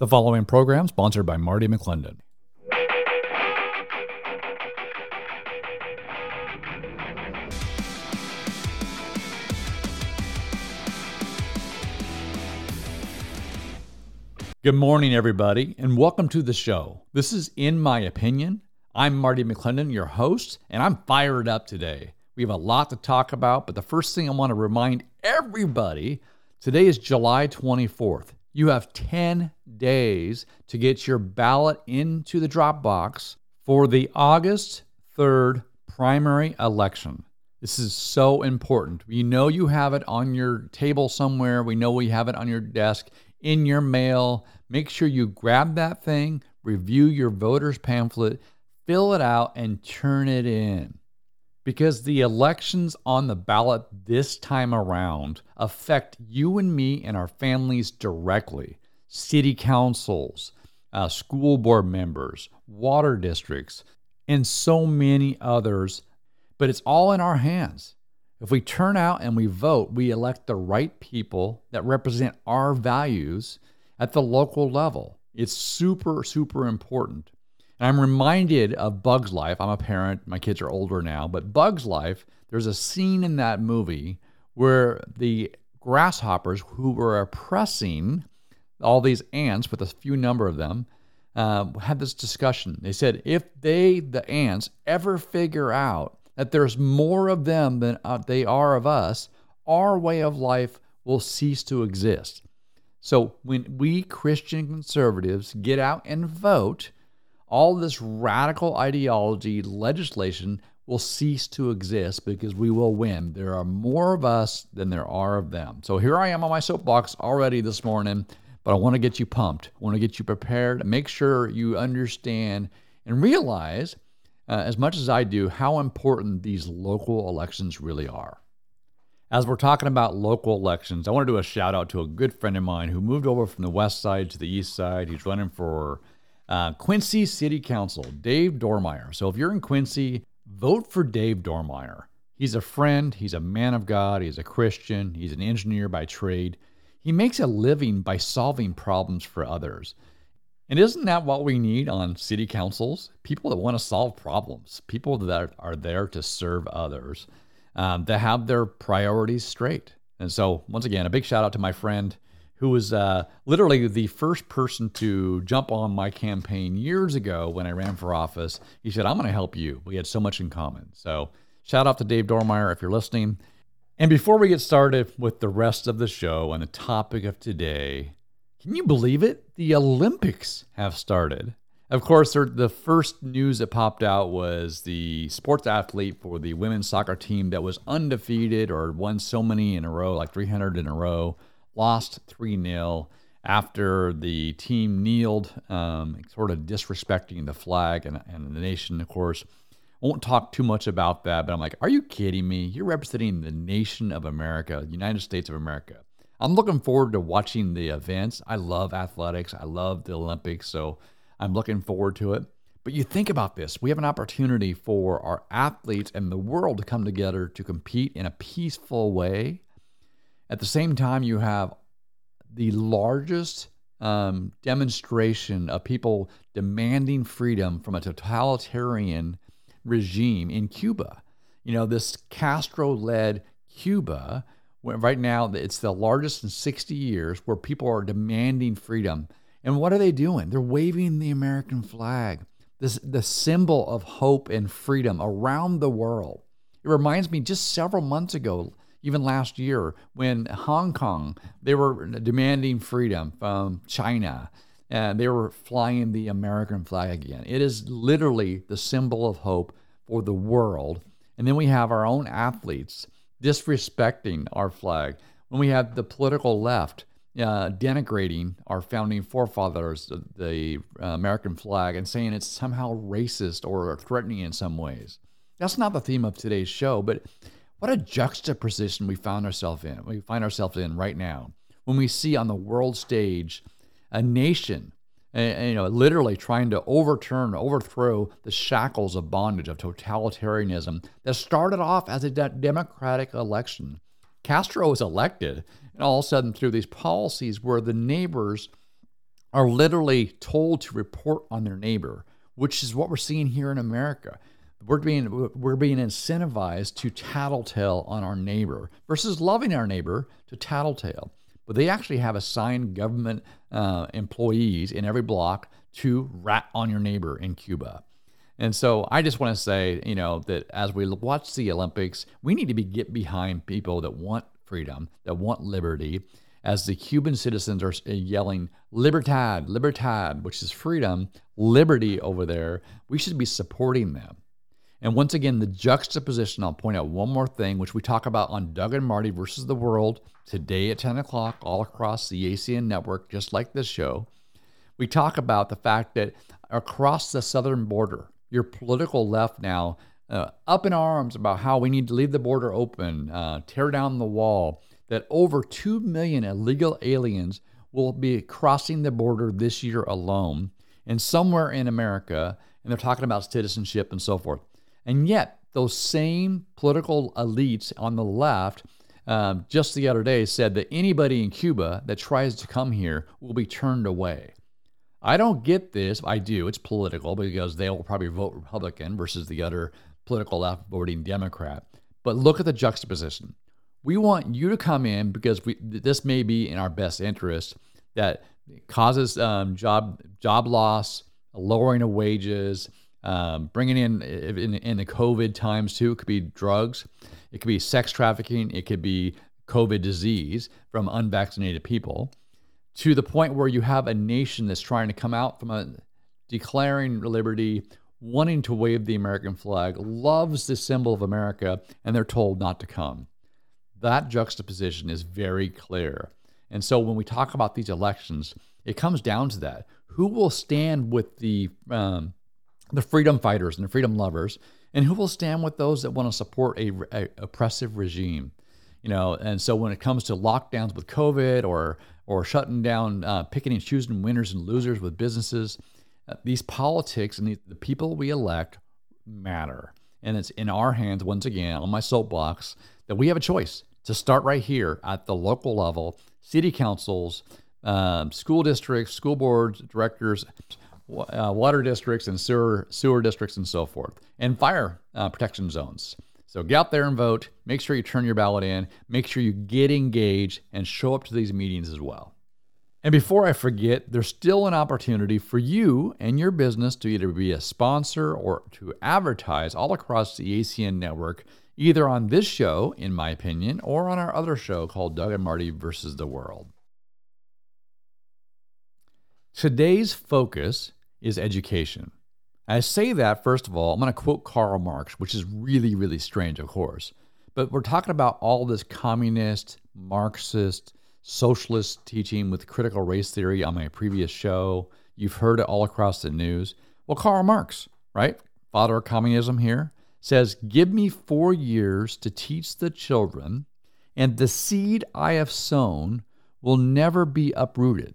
The following program sponsored by Marty McClendon. Good morning, everybody, and welcome to the show. This is In My Opinion. I'm Marty McClendon, your host, and I'm fired up today. We have a lot to talk about, but the first thing I want to remind everybody today is July 24th. You have 10 days to get your ballot into the drop box for the August 3rd primary election. This is so important. We know you have it on your table somewhere. We know we have it on your desk in your mail. Make sure you grab that thing, review your voter's pamphlet, fill it out, and turn it in. Because the elections on the ballot this time around affect you and me and our families directly. City councils, uh, school board members, water districts, and so many others. But it's all in our hands. If we turn out and we vote, we elect the right people that represent our values at the local level. It's super, super important. And I'm reminded of Bug's Life. I'm a parent, my kids are older now, but Bug's Life, there's a scene in that movie where the grasshoppers who were oppressing all these ants, with a few number of them, uh, had this discussion. They said if they, the ants, ever figure out that there's more of them than uh, they are of us, our way of life will cease to exist. So when we Christian conservatives get out and vote, all this radical ideology legislation will cease to exist because we will win. There are more of us than there are of them. So here I am on my soapbox already this morning, but I want to get you pumped. I want to get you prepared. Make sure you understand and realize uh, as much as I do, how important these local elections really are. As we're talking about local elections, I want to do a shout out to a good friend of mine who moved over from the west side to the east side. He's running for uh, Quincy City Council, Dave Dormeyer. So if you're in Quincy, vote for Dave Dormeyer. He's a friend, he's a man of God, he's a Christian, he's an engineer by trade. He makes a living by solving problems for others. And isn't that what we need on city councils? People that want to solve problems, people that are there to serve others, um, that have their priorities straight. And so, once again, a big shout out to my friend who was uh, literally the first person to jump on my campaign years ago when I ran for office. He said, I'm going to help you. We had so much in common. So, shout out to Dave Dormeyer if you're listening. And before we get started with the rest of the show and the topic of today, can you believe it? The Olympics have started. Of course, the first news that popped out was the sports athlete for the women's soccer team that was undefeated or won so many in a row, like 300 in a row, lost 3 0 after the team kneeled, um, sort of disrespecting the flag and, and the nation, of course. I won't talk too much about that, but I'm like, are you kidding me? You're representing the nation of America, the United States of America. I'm looking forward to watching the events. I love athletics. I love the Olympics, so I'm looking forward to it. But you think about this we have an opportunity for our athletes and the world to come together to compete in a peaceful way. At the same time, you have the largest um, demonstration of people demanding freedom from a totalitarian regime in Cuba. You know, this Castro led Cuba right now it's the largest in 60 years where people are demanding freedom. And what are they doing? They're waving the American flag, this the symbol of hope and freedom around the world. It reminds me just several months ago, even last year, when Hong Kong they were demanding freedom from China and they were flying the American flag again. It is literally the symbol of hope for the world. And then we have our own athletes disrespecting our flag, when we have the political left uh, denigrating our founding forefathers, the uh, American flag, and saying it's somehow racist or threatening in some ways. That's not the theme of today's show, but what a juxtaposition we found ourselves in. We find ourselves in right now when we see on the world stage a nation you know, literally trying to overturn, overthrow the shackles of bondage of totalitarianism that started off as a de- democratic election. Castro was elected, and all of a sudden, through these policies where the neighbors are literally told to report on their neighbor, which is what we're seeing here in America. We're being we're being incentivized to tattletale on our neighbor versus loving our neighbor to tattletale. But they actually have assigned government uh, employees in every block to rat on your neighbor in Cuba. And so I just want to say, you know, that as we watch the Olympics, we need to be get behind people that want freedom, that want liberty. As the Cuban citizens are yelling "Libertad, Libertad," which is freedom, liberty over there, we should be supporting them. And once again, the juxtaposition, I'll point out one more thing, which we talk about on Doug and Marty versus the World today at 10 o'clock, all across the ACN network, just like this show. We talk about the fact that across the southern border, your political left now uh, up in arms about how we need to leave the border open, uh, tear down the wall, that over 2 million illegal aliens will be crossing the border this year alone and somewhere in America, and they're talking about citizenship and so forth. And yet, those same political elites on the left um, just the other day said that anybody in Cuba that tries to come here will be turned away. I don't get this. I do. It's political because they will probably vote Republican versus the other political left voting Democrat. But look at the juxtaposition. We want you to come in because we, this may be in our best interest that causes um, job job loss, lowering of wages, um, bringing in, in in the COVID times too. It could be drugs, it could be sex trafficking, it could be COVID disease from unvaccinated people to the point where you have a nation that's trying to come out from a declaring liberty, wanting to wave the American flag, loves the symbol of America, and they're told not to come. That juxtaposition is very clear. And so when we talk about these elections, it comes down to that. Who will stand with the um, the freedom fighters and the freedom lovers, and who will stand with those that want to support a, a oppressive regime? You know, and so when it comes to lockdowns with COVID or or shutting down, uh, picking and choosing winners and losers with businesses. Uh, these politics and the, the people we elect matter. And it's in our hands, once again, on my soapbox, that we have a choice to start right here at the local level, city councils, um, school districts, school boards, directors, uh, water districts, and sewer, sewer districts, and so forth, and fire uh, protection zones. So get out there and vote. Make sure you turn your ballot in. Make sure you get engaged and show up to these meetings as well. And before I forget, there's still an opportunity for you and your business to either be a sponsor or to advertise all across the ACN network, either on this show, in my opinion, or on our other show called Doug and Marty versus the World. Today's focus is education. I say that, first of all, I'm going to quote Karl Marx, which is really, really strange, of course. But we're talking about all this communist, Marxist, socialist teaching with critical race theory on my previous show. You've heard it all across the news. Well, Karl Marx, right? Father of communism here, says, Give me four years to teach the children, and the seed I have sown will never be uprooted.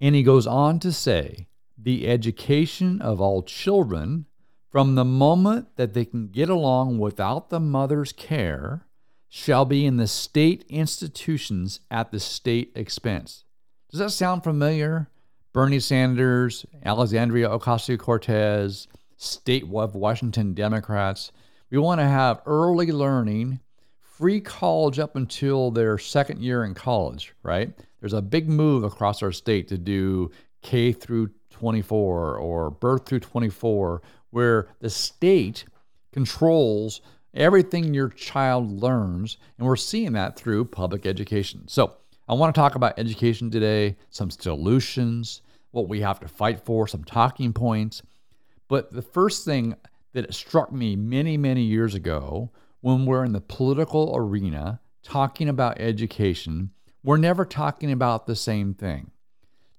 And he goes on to say, the education of all children from the moment that they can get along without the mother's care shall be in the state institutions at the state expense. Does that sound familiar? Bernie Sanders, Alexandria Ocasio Cortez, state of Washington Democrats. We want to have early learning, free college up until their second year in college, right? There's a big move across our state to do K through 24 or birth through 24, where the state controls everything your child learns. And we're seeing that through public education. So I want to talk about education today, some solutions, what we have to fight for, some talking points. But the first thing that struck me many, many years ago when we're in the political arena talking about education, we're never talking about the same thing.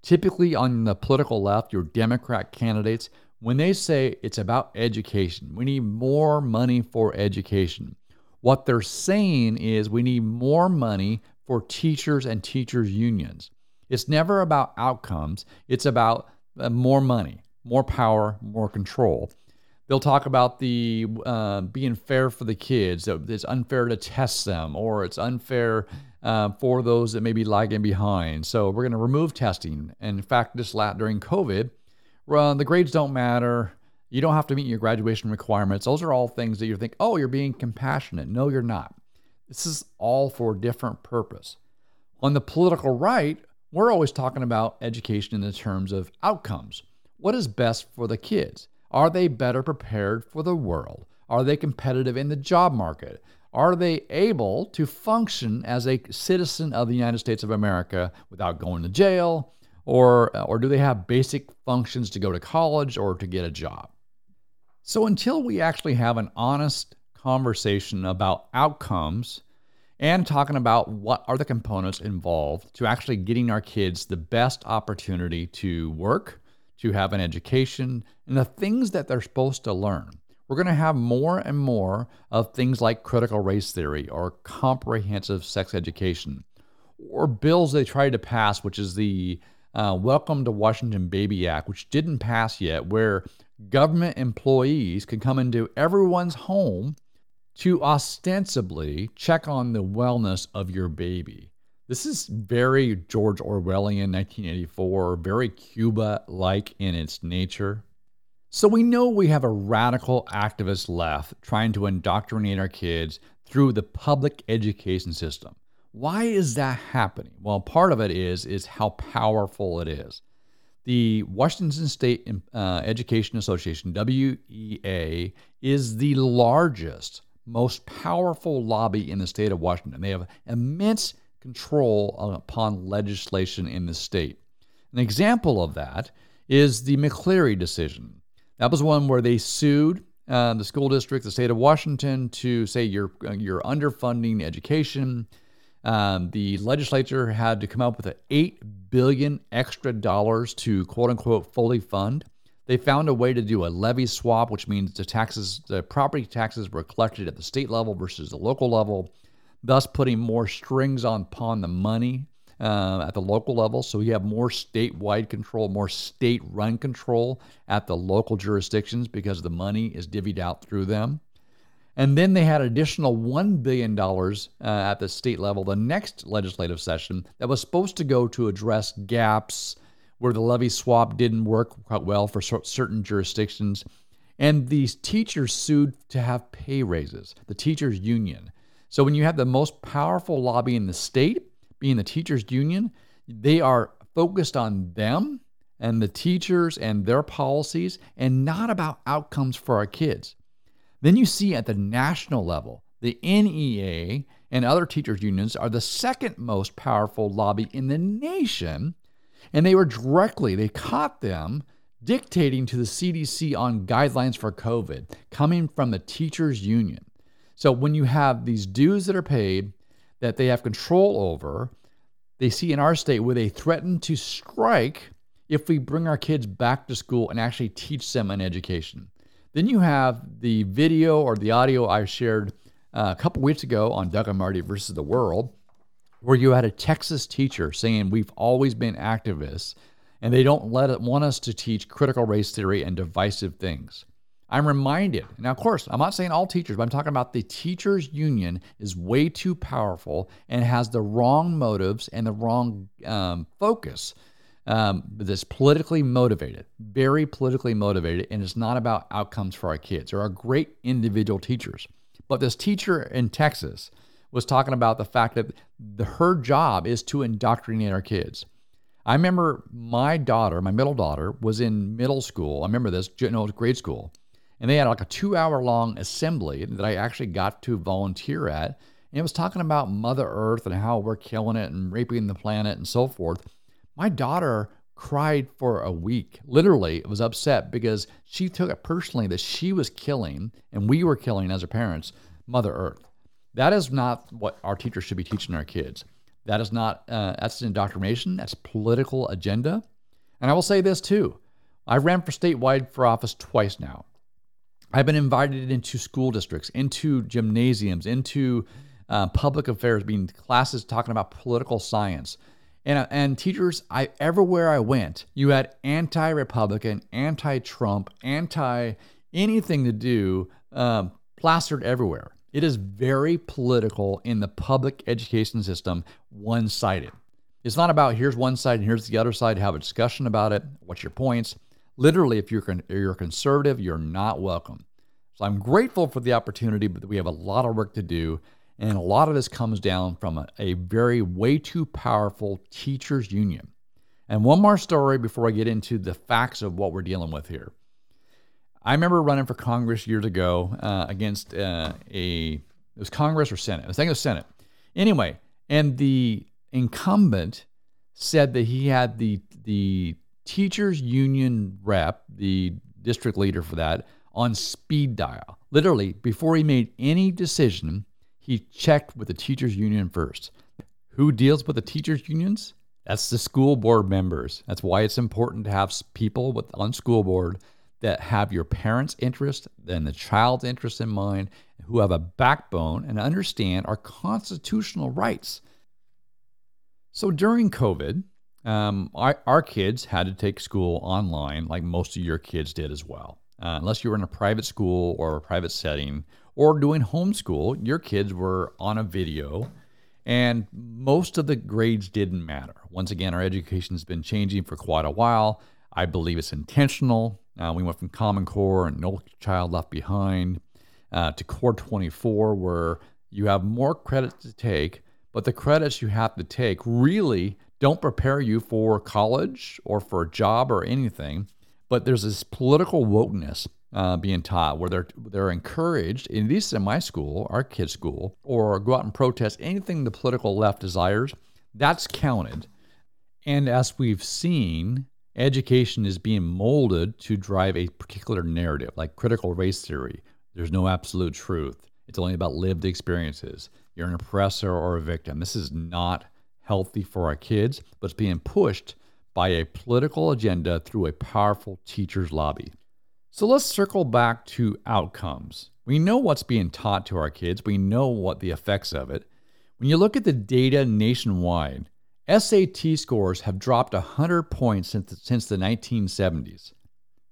Typically, on the political left, your Democrat candidates, when they say it's about education, we need more money for education, what they're saying is we need more money for teachers and teachers' unions. It's never about outcomes, it's about uh, more money, more power, more control. They'll talk about the uh, being fair for the kids. That it's unfair to test them, or it's unfair uh, for those that may be lagging behind. So we're going to remove testing. And in fact, this lat during COVID, well, the grades don't matter. You don't have to meet your graduation requirements. Those are all things that you think, oh, you're being compassionate. No, you're not. This is all for a different purpose. On the political right, we're always talking about education in the terms of outcomes. What is best for the kids? Are they better prepared for the world? Are they competitive in the job market? Are they able to function as a citizen of the United States of America without going to jail? Or, or do they have basic functions to go to college or to get a job? So, until we actually have an honest conversation about outcomes and talking about what are the components involved to actually getting our kids the best opportunity to work, to have an education, and the things that they're supposed to learn. We're going to have more and more of things like critical race theory or comprehensive sex education, or bills they tried to pass, which is the uh, Welcome to Washington Baby Act, which didn't pass yet, where government employees could come into everyone's home to ostensibly check on the wellness of your baby. This is very George Orwellian 1984, very Cuba like in its nature. So we know we have a radical activist left trying to indoctrinate our kids through the public education system. Why is that happening? Well, part of it is is how powerful it is. The Washington State uh, Education Association (WEA) is the largest, most powerful lobby in the state of Washington. They have immense control upon legislation in the state. An example of that is the McCleary decision. That was one where they sued uh, the school district, the state of Washington, to say you're you're underfunding education. Um, the legislature had to come up with an eight billion extra dollars to quote unquote fully fund. They found a way to do a levy swap, which means the taxes, the property taxes were collected at the state level versus the local level thus putting more strings on upon the money uh, at the local level. So you have more statewide control, more state run control at the local jurisdictions because the money is divvied out through them. And then they had additional $1 billion uh, at the state level the next legislative session that was supposed to go to address gaps where the levy swap didn't work quite well for certain jurisdictions. And these teachers sued to have pay raises, the teachers' union. So when you have the most powerful lobby in the state, being the teachers union, they are focused on them and the teachers and their policies and not about outcomes for our kids. Then you see at the national level, the NEA and other teachers unions are the second most powerful lobby in the nation and they were directly they caught them dictating to the CDC on guidelines for COVID coming from the teachers union. So when you have these dues that are paid that they have control over, they see in our state where they threaten to strike if we bring our kids back to school and actually teach them an education. Then you have the video or the audio I shared uh, a couple weeks ago on Doug and Marty versus the World, where you had a Texas teacher saying we've always been activists and they don't let it, want us to teach critical race theory and divisive things. I'm reminded. Now, of course, I'm not saying all teachers, but I'm talking about the teachers' union is way too powerful and has the wrong motives and the wrong um, focus. Um, that's politically motivated, very politically motivated, and it's not about outcomes for our kids. There are great individual teachers, but this teacher in Texas was talking about the fact that the, her job is to indoctrinate our kids. I remember my daughter, my middle daughter, was in middle school. I remember this, no, grade school and they had like a two hour long assembly that I actually got to volunteer at. And it was talking about Mother Earth and how we're killing it and raping the planet and so forth. My daughter cried for a week. Literally, was upset because she took it personally that she was killing and we were killing as her parents Mother Earth. That is not what our teachers should be teaching our kids. That is not, uh, that's indoctrination, that's political agenda. And I will say this too I ran for statewide for office twice now. I've been invited into school districts, into gymnasiums, into uh, public affairs, being classes talking about political science. And, uh, and teachers, I everywhere I went, you had anti-Republican, anti-Trump, anti anything to do um, plastered everywhere. It is very political in the public education system, one sided. It's not about here's one side and here's the other side, have a discussion about it. What's your points? Literally, if you're, you're conservative, you're not welcome. So I'm grateful for the opportunity, but we have a lot of work to do. And a lot of this comes down from a, a very, way too powerful teachers' union. And one more story before I get into the facts of what we're dealing with here. I remember running for Congress years ago uh, against uh, a, it was Congress or Senate. I think it was Senate. Anyway, and the incumbent said that he had the, the teachers union rep, the district leader for that, on speed dial. Literally, before he made any decision, he checked with the teachers union first. Who deals with the teachers unions? That's the school board members. That's why it's important to have people with, on school board that have your parents' interest and the child's interest in mind, who have a backbone and understand our constitutional rights. So during COVID, um, our, our, kids had to take school online, like most of your kids did as well. Uh, unless you were in a private school or a private setting or doing homeschool, your kids were on a video, and most of the grades didn't matter. Once again, our education has been changing for quite a while. I believe it's intentional. Uh, we went from Common Core and No Child Left Behind uh, to Core 24, where you have more credits to take, but the credits you have to take really don't prepare you for college or for a job or anything. But there's this political wokeness uh, being taught where they're they're encouraged, at least in my school, our kids' school, or go out and protest anything the political left desires. That's counted. And as we've seen, education is being molded to drive a particular narrative, like critical race theory. There's no absolute truth. It's only about lived experiences. You're an oppressor or a victim. This is not healthy for our kids, but it's being pushed by a political agenda through a powerful teachers' lobby. So let's circle back to outcomes. We know what's being taught to our kids, we know what the effects of it. When you look at the data nationwide, SAT scores have dropped 100 points since the, since the 1970s.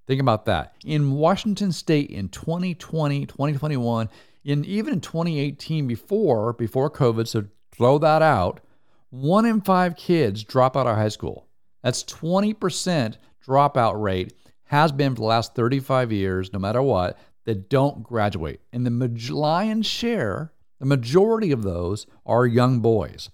Think about that. In Washington state in 2020, 2021, in even in 2018 before before COVID, so throw that out, 1 in 5 kids drop out of high school. That's 20% dropout rate has been for the last 35 years, no matter what, that don't graduate. And the lion's share, the majority of those are young boys.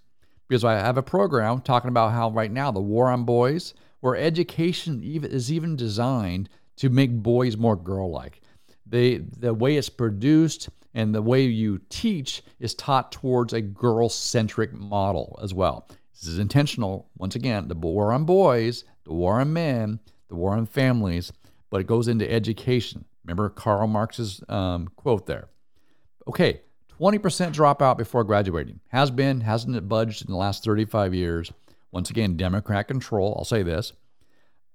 Because I have a program talking about how right now the war on boys, where education is even designed to make boys more girl like. The, the way it's produced and the way you teach is taught towards a girl centric model as well. This is intentional. Once again, the war on boys, the war on men, the war on families, but it goes into education. Remember Karl Marx's um, quote there. Okay, 20% dropout before graduating. Has been, hasn't it budged in the last 35 years? Once again, Democrat control. I'll say this.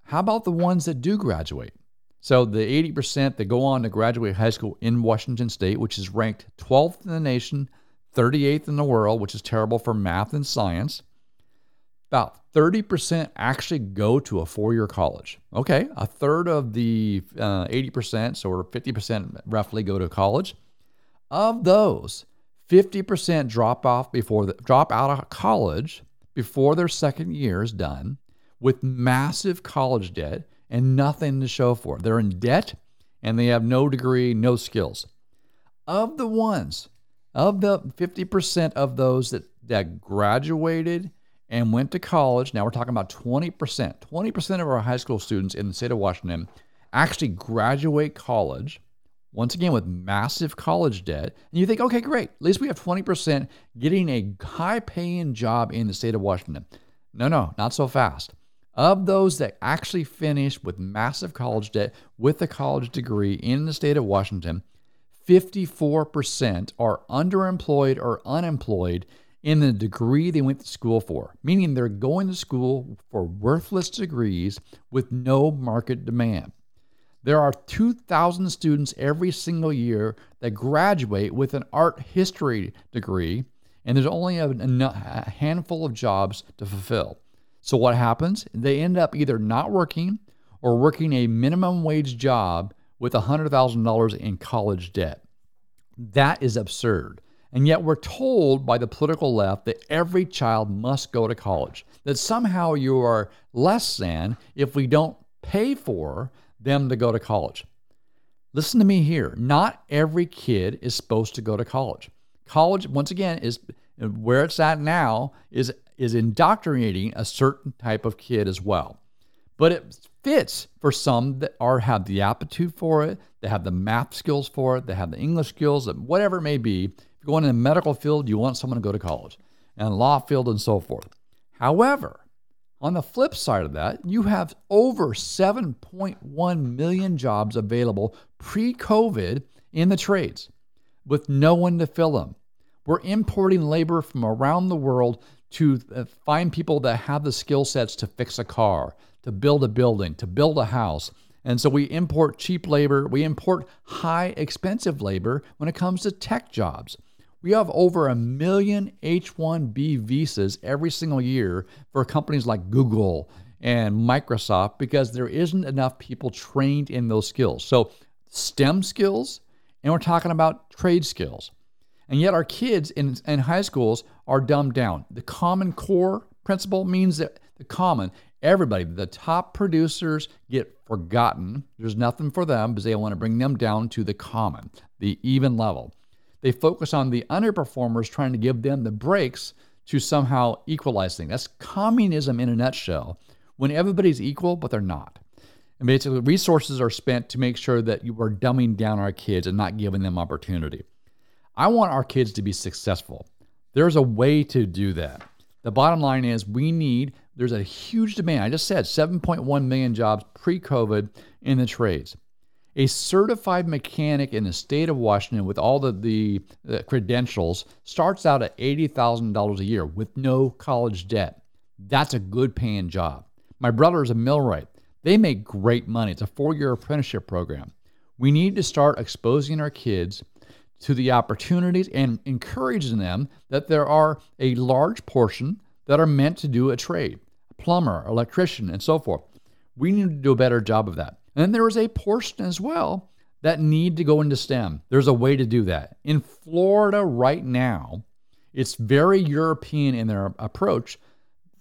How about the ones that do graduate? So the 80% that go on to graduate high school in Washington State, which is ranked 12th in the nation, 38th in the world, which is terrible for math and science about 30% actually go to a four year college. Okay, a third of the uh, 80%, so 50% roughly go to college. Of those, 50% drop off before the, drop out of college before their second year is done with massive college debt and nothing to show for it. They're in debt and they have no degree, no skills. Of the ones, of the 50% of those that, that graduated and went to college. Now we're talking about 20%. 20% of our high school students in the state of Washington actually graduate college, once again with massive college debt. And you think, okay, great. At least we have 20% getting a high paying job in the state of Washington. No, no, not so fast. Of those that actually finish with massive college debt with a college degree in the state of Washington, 54% are underemployed or unemployed in the degree they went to school for, meaning they're going to school for worthless degrees with no market demand. There are 2,000 students every single year that graduate with an art history degree, and there's only a, handful of jobs to fulfill. So, what happens? They end up either not working or working a minimum wage job with $100,000 in college debt. That is absurd. And yet we're told by the political left that every child must go to college, that somehow you are less than if we don't pay for them to go to college. Listen to me here. Not every kid is supposed to go to college. College, once again, is where it's at now, is, is indoctrinating a certain type of kid as well. But it fits for some that are have the aptitude for it, they have the math skills for it, they have the English skills, whatever it may be. If you're going in the medical field, you want someone to go to college, and law field and so forth. However, on the flip side of that, you have over 7.1 million jobs available pre COVID in the trades with no one to fill them. We're importing labor from around the world to uh, find people that have the skill sets to fix a car, to build a building, to build a house. And so we import cheap labor, we import high expensive labor when it comes to tech jobs. We have over a million H 1B visas every single year for companies like Google and Microsoft because there isn't enough people trained in those skills. So, STEM skills, and we're talking about trade skills. And yet, our kids in, in high schools are dumbed down. The Common Core principle means that the common, everybody, the top producers get forgotten. There's nothing for them because they want to bring them down to the common, the even level. They focus on the underperformers, trying to give them the breaks to somehow equalize things. That's communism in a nutshell, when everybody's equal, but they're not. And basically, resources are spent to make sure that you are dumbing down our kids and not giving them opportunity. I want our kids to be successful. There's a way to do that. The bottom line is we need, there's a huge demand. I just said 7.1 million jobs pre COVID in the trades. A certified mechanic in the state of Washington with all the, the, credentials starts out at $80,000 a year with no college debt. That's a good paying job. My brother is a millwright. They make great money. It's a four year apprenticeship program. We need to start exposing our kids to the opportunities and encouraging them that there are a large portion that are meant to do a trade plumber, electrician, and so forth. We need to do a better job of that. And there is a portion as well that need to go into STEM. There's a way to do that. In Florida right now, it's very European in their approach.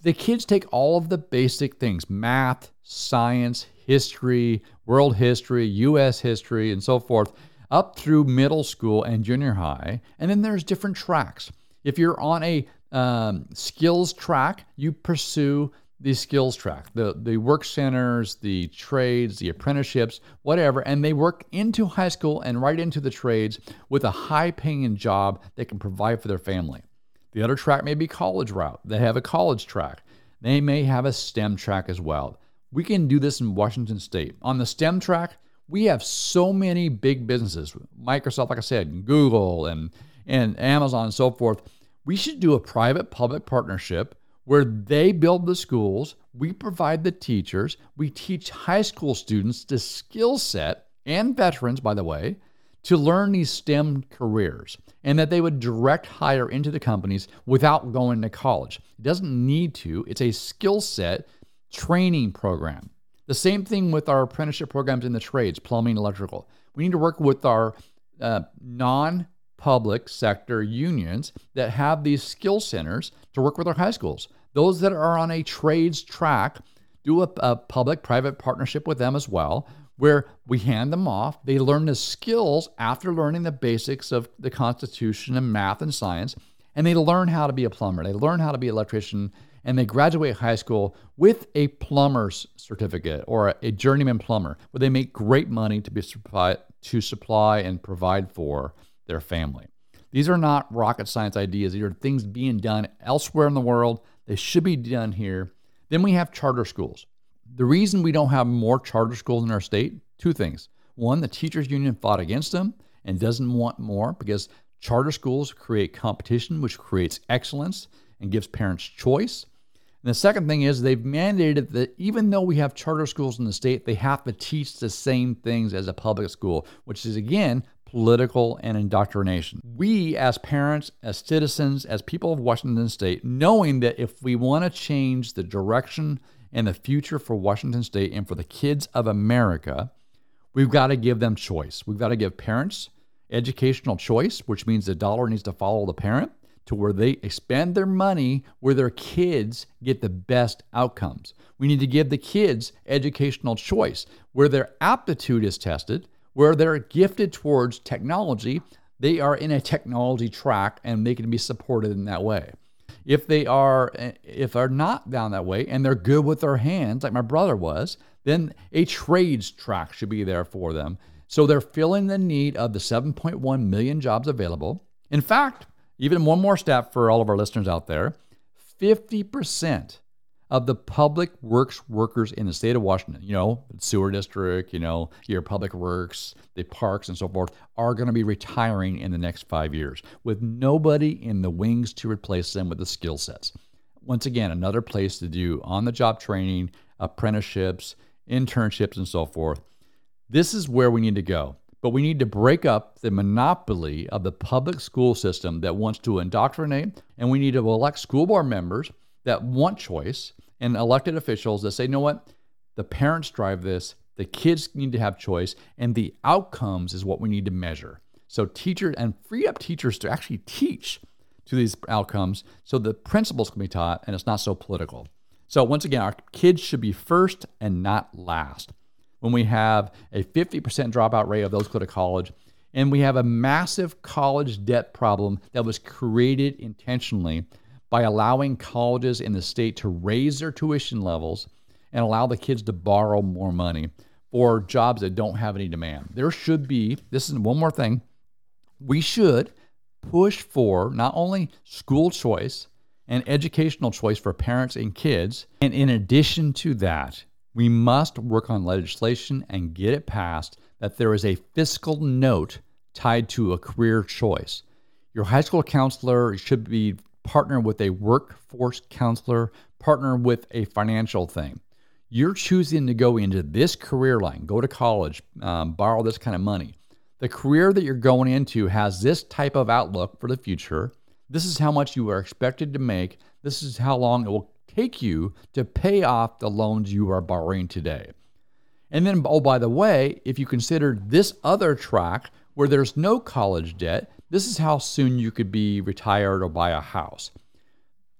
The kids take all of the basic things math, science, history, world history, US history, and so forth up through middle school and junior high. And then there's different tracks. If you're on a um, skills track, you pursue the skills track, the, the work centers, the trades, the apprenticeships, whatever, and they work into high school and right into the trades with a high paying job they can provide for their family. The other track may be college route. They have a college track. They may have a STEM track as well. We can do this in Washington State. On the STEM track, we have so many big businesses, Microsoft, like I said, Google and, and Amazon and so forth. We should do a private public partnership where they build the schools, we provide the teachers, we teach high school students the skill set and veterans, by the way, to learn these STEM careers and that they would direct hire into the companies without going to college. It doesn't need to, it's a skill set training program. The same thing with our apprenticeship programs in the trades, plumbing, electrical. We need to work with our uh, non public sector unions that have these skill centers to work with our high schools. Those that are on a trades track, do a, a public private partnership with them as well, where we hand them off. They learn the skills after learning the basics of the Constitution and math and science, and they learn how to be a plumber. They learn how to be an electrician, and they graduate high school with a plumber's certificate or a, journeyman plumber, where they make great money to be supply, to supply and provide for their family. These are not rocket science ideas. These are things being done elsewhere in the world they should be done here. Then we have charter schools. The reason we don't have more charter schools in our state, two things. One, the teachers union fought against them and doesn't want more because charter schools create competition, which creates excellence and gives parents choice. And the second thing is they've mandated that even though we have charter schools in the state, they have to teach the same things as a public school, which is again political, and indoctrination. We, as parents, as citizens, as people of Washington State, knowing that if we want to change the direction and the future for Washington State and for the kids of America, we've got to give them choice. We've got to give parents educational choice, which means the dollar needs to follow the parent, to where they spend their money where their kids get the best outcomes. We need to give the kids educational choice, where their aptitude is tested, where they're gifted towards technology, they are in a technology track and they can be supported in that way. If they are if they're not down that way and they're good with their hands, like my brother was, then a trades track should be there for them. So they're filling the need of the 7.1 million jobs available. In fact, even one more stat for all of our listeners out there 50% of the public works workers in the state of Washington, you know, sewer district, you know, your public works, the parks and so forth, are going to be retiring in the next five years with nobody in the wings to replace them with the skill sets. Once again, another place to do on the job training, apprenticeships, internships, and so forth. This is where we need to go. But we need to break up the monopoly of the public school system that wants to indoctrinate, and we need to elect school board members that want choice and elected officials that say, you know what, the parents drive this, the kids need to have choice, and the outcomes is what we need to measure. So teachers and free up teachers to actually teach to these outcomes so the principles can be taught and it's not so political. So once again, our kids should be first and not last. When we have a 50% dropout rate of those go to college, and we have a massive college debt problem that was created intentionally by allowing colleges in the state to raise their tuition levels and allow the kids to borrow more money for jobs that don't have any demand. There should be, this is one more thing, we should push for not only school choice and educational choice for parents and kids, and in addition to that, we must work on legislation and get it passed that there is a fiscal note tied to a career choice. Your high school counselor should be partner with a workforce counselor, partner with a financial thing. You're choosing to go into this career line, go to college, um, borrow this kind of money. The career that you're going into has this type of outlook for the future. This is how much you are expected to make. This is how long it will take you to pay off the loans you are borrowing today. And then, oh, by the way, if you consider this other track where there's no college debt, this is how soon you could be retired or buy a house.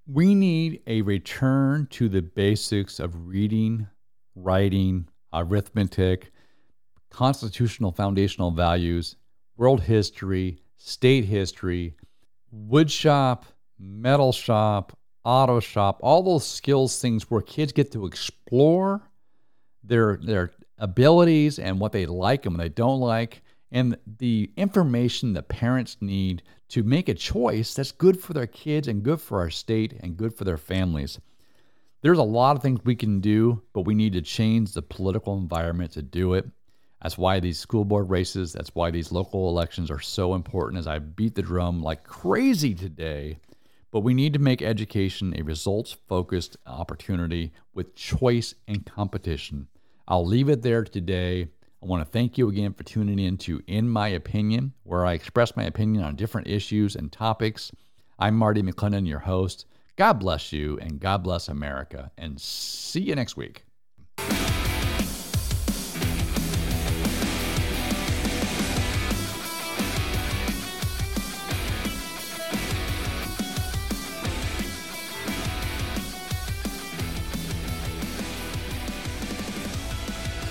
We need a return to the basics of reading, writing, arithmetic, constitutional foundational values, world history, state history, wood shop, metal shop, auto shop, all those skills things where kids get to explore their their abilities and what they like and what they don't like and the information that parents need to make a choice that's good for their kids and good for our state and good for their families. There's a lot of things we can do, but we need to change the political environment to do it. That's why these school board races, that's why these local elections are so important as I beat the drum like crazy today. But we need to make education a results focused opportunity with choice and competition. I'll leave it there today. I want to thank you again for tuning in to In My Opinion, where I express my opinion on different issues and topics. I'm Marty McClendon, your host. God bless you and God bless America. And see you next week.